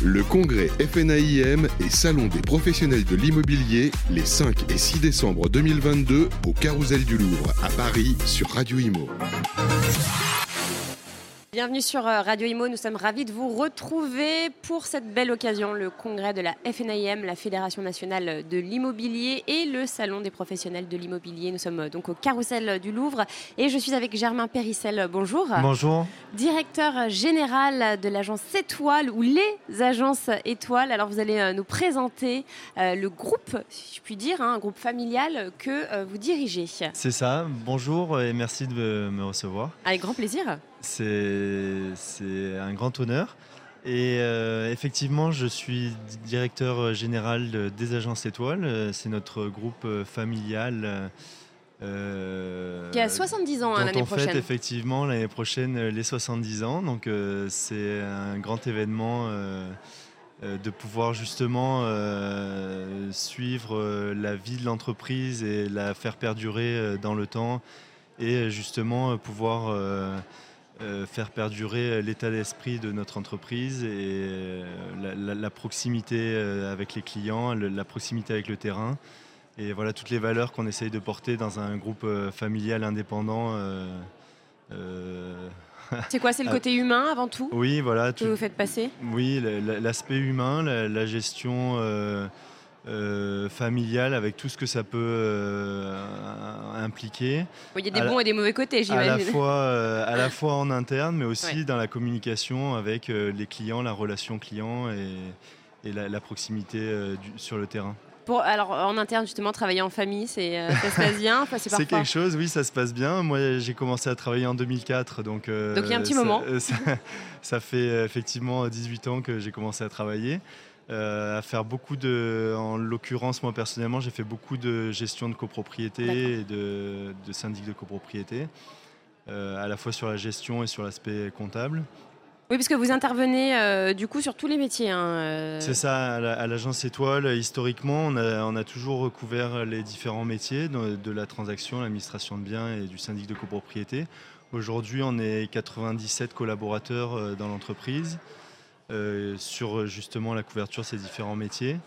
Le congrès FNAIM et Salon des professionnels de l'immobilier les 5 et 6 décembre 2022 au Carousel du Louvre à Paris sur Radio Imo. Bienvenue sur euh, Radio Imo, nous sommes ravis de vous retrouver pour cette belle occasion, le congrès de la FNIM, la Fédération nationale de l'immobilier et le Salon des professionnels de l'immobilier. Nous sommes euh, donc au Carrousel du Louvre et je suis avec Germain Périssel. Bonjour. Bonjour. Directeur général de l'agence Étoile ou les agences Étoiles. Alors vous allez euh, nous présenter le groupe, si je puis dire, hein, un groupe familial que vous dirigez. C'est ça. Bonjour et merci de me recevoir. Avec grand plaisir. C'est un grand honneur. Et euh, effectivement, je suis directeur général des agences étoiles. Euh, c'est notre groupe euh, familial. qui a 70 ans hein, l'année prochaine. fait effectivement l'année prochaine les 70 ans. Donc c'est un grand événement de pouvoir justement suivre la vie de l'entreprise et la faire perdurer dans le temps et justement pouvoir euh, faire perdurer l'état d'esprit de notre entreprise et euh, la, proximité euh, avec les clients, la proximité avec le terrain. Et voilà toutes les valeurs qu'on essaye de porter dans un groupe familial indépendant. C'est quoi C'est le côté humain avant tout Oui, voilà. Que vous faites passer? Oui, l'aspect humain, la, gestion euh, familiale avec tout ce que ça peut euh, impliquer. Il y a des bons et des mauvais côtés, j'imagine. À la fois, euh, à la fois en interne, mais aussi dans la communication avec les clients, la relation client et, la, proximité sur le terrain. Pour, alors en interne justement travailler en famille, c'est ça se passe bien? c'est quelque chose, oui, ça se passe bien. Moi, j'ai commencé à travailler en 2004, donc. donc il y a un petit moment. Ça, ça, fait effectivement 18 ans que j'ai commencé à travailler. Euh, à faire beaucoup de. En l'occurrence, moi personnellement, j'ai fait beaucoup de gestion de copropriété et de, de syndic de copropriété, euh, à la fois sur la gestion et sur l'aspect comptable. Oui, parce que vous intervenez euh, du coup sur tous les métiers. Hein, C'est ça, à l'agence Étoile, historiquement, on a, on a, toujours recouvert les différents métiers de, de la transaction, l'administration de biens et du syndic de copropriété. Aujourd'hui, on est 97 collaborateurs dans l'entreprise. Euh, sur justement la couverture de ces différents métiers.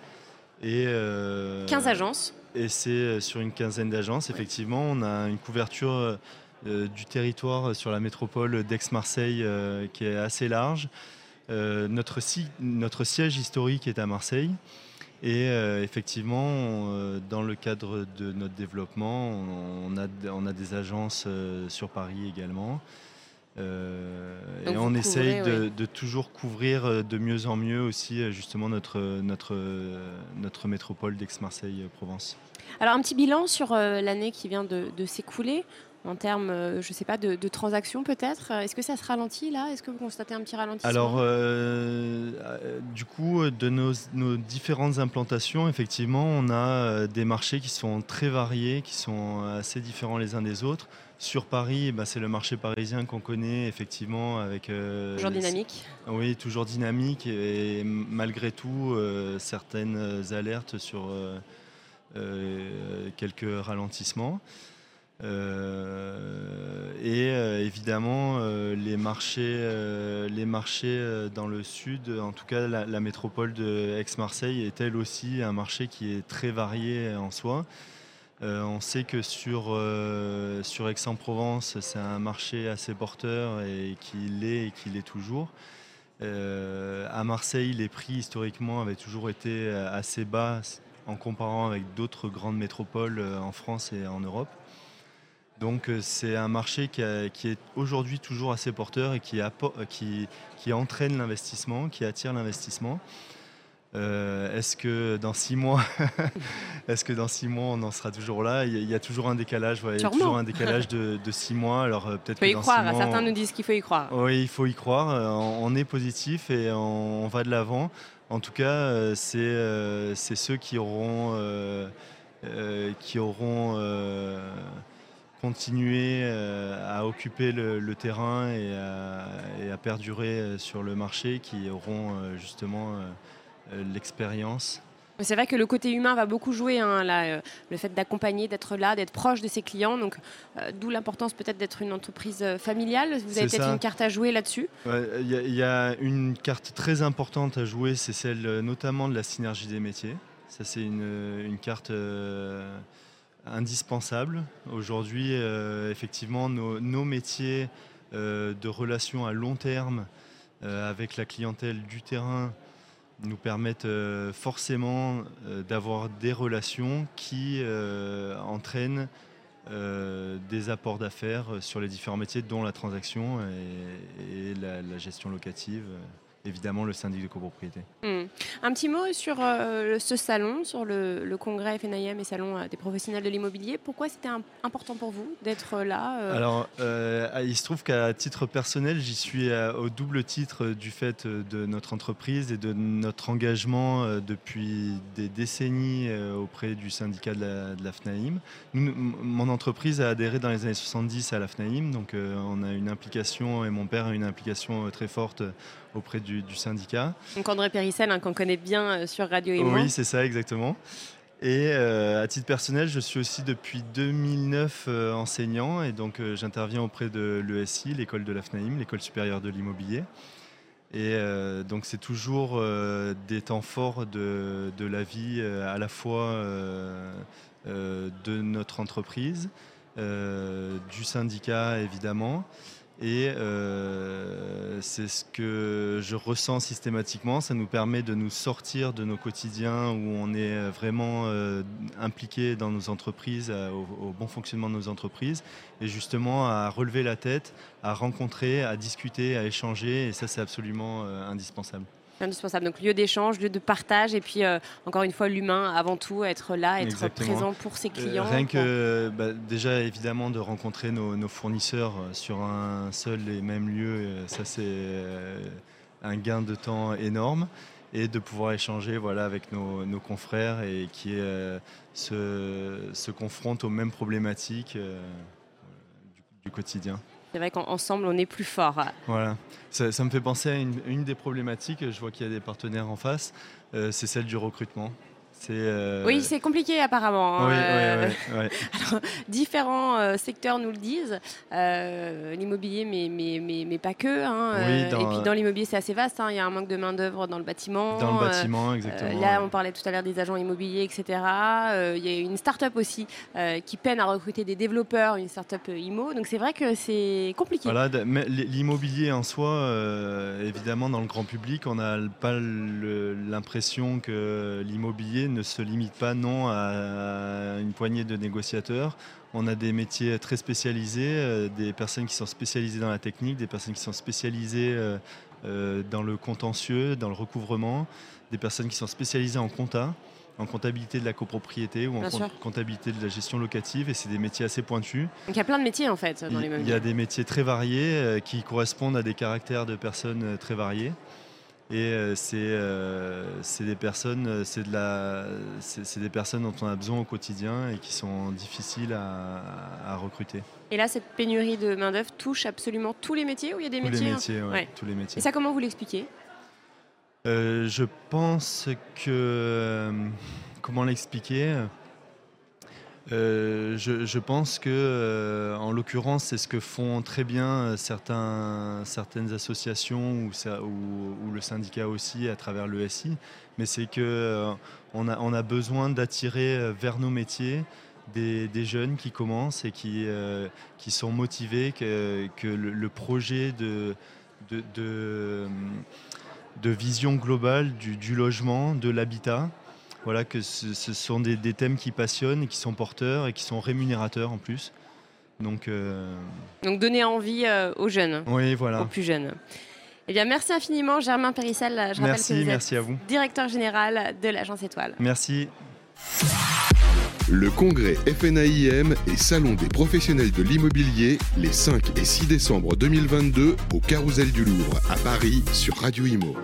Et, 15 euh, agences Et c'est euh, sur une quinzaine d'agences, effectivement. On a une couverture du territoire sur la métropole d'Aix-Marseille qui est assez large. notre, notre, siège historique est à Marseille. Et effectivement, dans le cadre de notre développement, on, a, on a, des agences sur Paris également. Euh, et on essaye de, toujours couvrir euh, de mieux en mieux aussi euh, justement notre, notre, notre métropole d'Aix-Marseille-Provence. Alors un petit bilan sur l'année qui vient de, s'écouler en termes, je ne sais pas, de, transactions peut-être Est-ce que ça se ralentit là? Est-ce que vous constatez un petit ralentissement? Alors, du coup, de nos, nos, différentes implantations, effectivement, on a des marchés qui sont très variés, qui sont assez différents les uns des autres. Sur Paris, bah, c'est le marché parisien qu'on connaît effectivement avec... Euh, toujours dynamique Oui, toujours dynamique et malgré tout euh, certaines alertes sur euh, quelques ralentissements. Et évidemment, les, marchés, les marchés dans le sud, en tout cas la, métropole de Aix-Marseille est elle aussi un marché qui est très varié en soi. Euh, on sait que sur, euh, sur Aix-en-Provence, c'est un marché assez porteur et qu'il est et qu'il est toujours. Euh, à Marseille, les prix historiquement avaient toujours été assez bas en comparant avec d'autres grandes métropoles en France et en Europe. Donc c'est un marché qui, est aujourd'hui toujours assez porteur et qui, qui entraîne l'investissement, qui attire l'investissement. Euh, est-ce que dans six mois, est-ce que dans six mois on en sera toujours là? Il y, a, toujours un décalage, il y a toujours un décalage de, six mois. Alors euh, peut-être. Faut y croire. Mois, Certains nous disent qu'il faut y croire. Oui, il faut y croire. Euh, on, est positif et on, va de l'avant. En tout cas, c'est ceux qui auront qui auront continué à occuper le, terrain et à, perdurer sur le marché qui auront justement euh, l'expérience C'est vrai que le côté humain va beaucoup jouer, hein, là, le fait d'accompagner, d'être là, d'être proche de ses clients. Donc, d'où l'importance peut-être d'être une entreprise familiale. Vous avez peut-être une carte à jouer là-dessus Il y, a une carte très importante à jouer, c'est celle notamment de la synergie des métiers. Ça, c'est une, carte indispensable. Aujourd'hui, effectivement, nos métiers de relations à long terme avec la clientèle du terrain nous permettent euh, forcément euh, d'avoir des relations qui euh, entraînent des apports d'affaires sur les différents métiers, dont la transaction et, la, gestion locative évidemment le syndic de copropriété. Hmm. Un petit mot sur euh, ce salon, sur le, congrès FNIM et salon euh, des professionnels de l'immobilier. Pourquoi c'était important pour vous d'être là euh Alors, il se trouve qu'à titre personnel, j'y suis au double titre du fait de notre entreprise et de notre engagement depuis des décennies auprès du syndicat de la, FNAIM. mon entreprise a adhéré dans les années 70 à la FNAIM, donc on a une implication, et mon père a une implication très forte auprès du, syndicat. Donc André Périssel, hein, qu'on connaît bien euh, sur Radio Imo. Oui, c'est ça, exactement. Et euh, à titre personnel, je suis aussi depuis 2009 euh, enseignant et donc j'interviens auprès de l'ESI, l'école de l'AFNAIM, l'école supérieure de l'immobilier. Et donc c'est toujours des temps forts de, de la vie à la fois de notre entreprise, du syndicat évidemment, et euh, c'est ce que je ressens systématiquement. Ça nous permet de nous sortir de nos quotidiens où on est vraiment euh, impliqué dans nos entreprises, au, bon fonctionnement de nos entreprises, et justement à relever la tête, à rencontrer, à discuter, à échanger. Et ça, c'est absolument euh, indispensable indispensable. Donc lieu d'échange, lieu de partage et puis euh, encore une fois l'humain avant tout, être là, être présent pour ses clients. rien que bah, déjà évidemment de rencontrer nos, fournisseurs euh, sur un seul et même lieu, euh, ça c'est un gain de temps énorme et de pouvoir échanger voilà, avec nos, confrères et qui se, se, confrontent aux mêmes problématiques du quotidien. C'est vrai qu'ensemble, on est plus fort. Voilà. Ça, me fait penser à une, des problématiques, je vois qu'il y a des partenaires en face, euh, c'est celle du recrutement. Euh, oui, c'est compliqué apparemment. Hein, euh, différents euh, secteurs nous le disent. l'immobilier, mais, mais, mais, mais, pas que. Hein, et puis dans l'immobilier, c'est assez vaste. Hein. Il y a un manque de main-d'œuvre dans le bâtiment. Dans le bâtiment, exactement. là, on parlait tout à l'heure des agents immobiliers, etc. Il y a une start-up aussi qui peine à recruter des développeurs, une start-up IMO. Donc c'est vrai que c'est compliqué. Voilà, l'immobilier en soi, évidemment, dans le grand public, on n'a pas l'impression que l'immobilier ne se limite pas non à une poignée de négociateurs. On a des métiers très spécialisés, euh, des personnes qui sont spécialisées dans la technique, des personnes qui sont spécialisées euh, euh, dans le contentieux, dans le recouvrement, des personnes qui sont spécialisées en compta, en comptabilité de la copropriété ou en comptabilité de la gestion locative et c'est des métiers assez pointus. Donc il y a plein de métiers en fait dans les Il y a des métiers très variés qui correspondent à des caractères de personnes très variés. Et euh, euh, c'est des personnes, euh, c'est de la, c'est des personnes dont on a besoin au quotidien et qui sont difficiles à, recruter. Et là, cette pénurie de main d'œuvre touche absolument tous les métiers ou il y a des tous métiers les métiers, ouais, tous les métiers. Et ça, comment vous l'expliquez Je pense que comment l'expliquer? Euh, je, pense que, euh, en l'occurrence, c'est ce que font très bien euh, certaines associations ou, le syndicat aussi à travers le SI, mais c'est que on, a, on a besoin d'attirer vers nos métiers des, jeunes qui commencent et qui, sont motivés, que, le, projet de, vision globale du logement, de l'habitat, voilà, que ce, sont des, thèmes qui passionnent et qui sont porteurs et qui sont rémunérateurs en plus. Donc, euh, Donc donner envie euh, aux jeunes, oui, voilà. aux plus jeunes. Eh bien, merci infiniment, Germain Périssel. Je merci, que vous merci à vous. Directeur général de l'agence Étoile. Merci. Le congrès FNAIM et Salon des professionnels de l'immobilier les 5 et 6 décembre 2022 au Carousel du Louvre à Paris sur Radio Imo.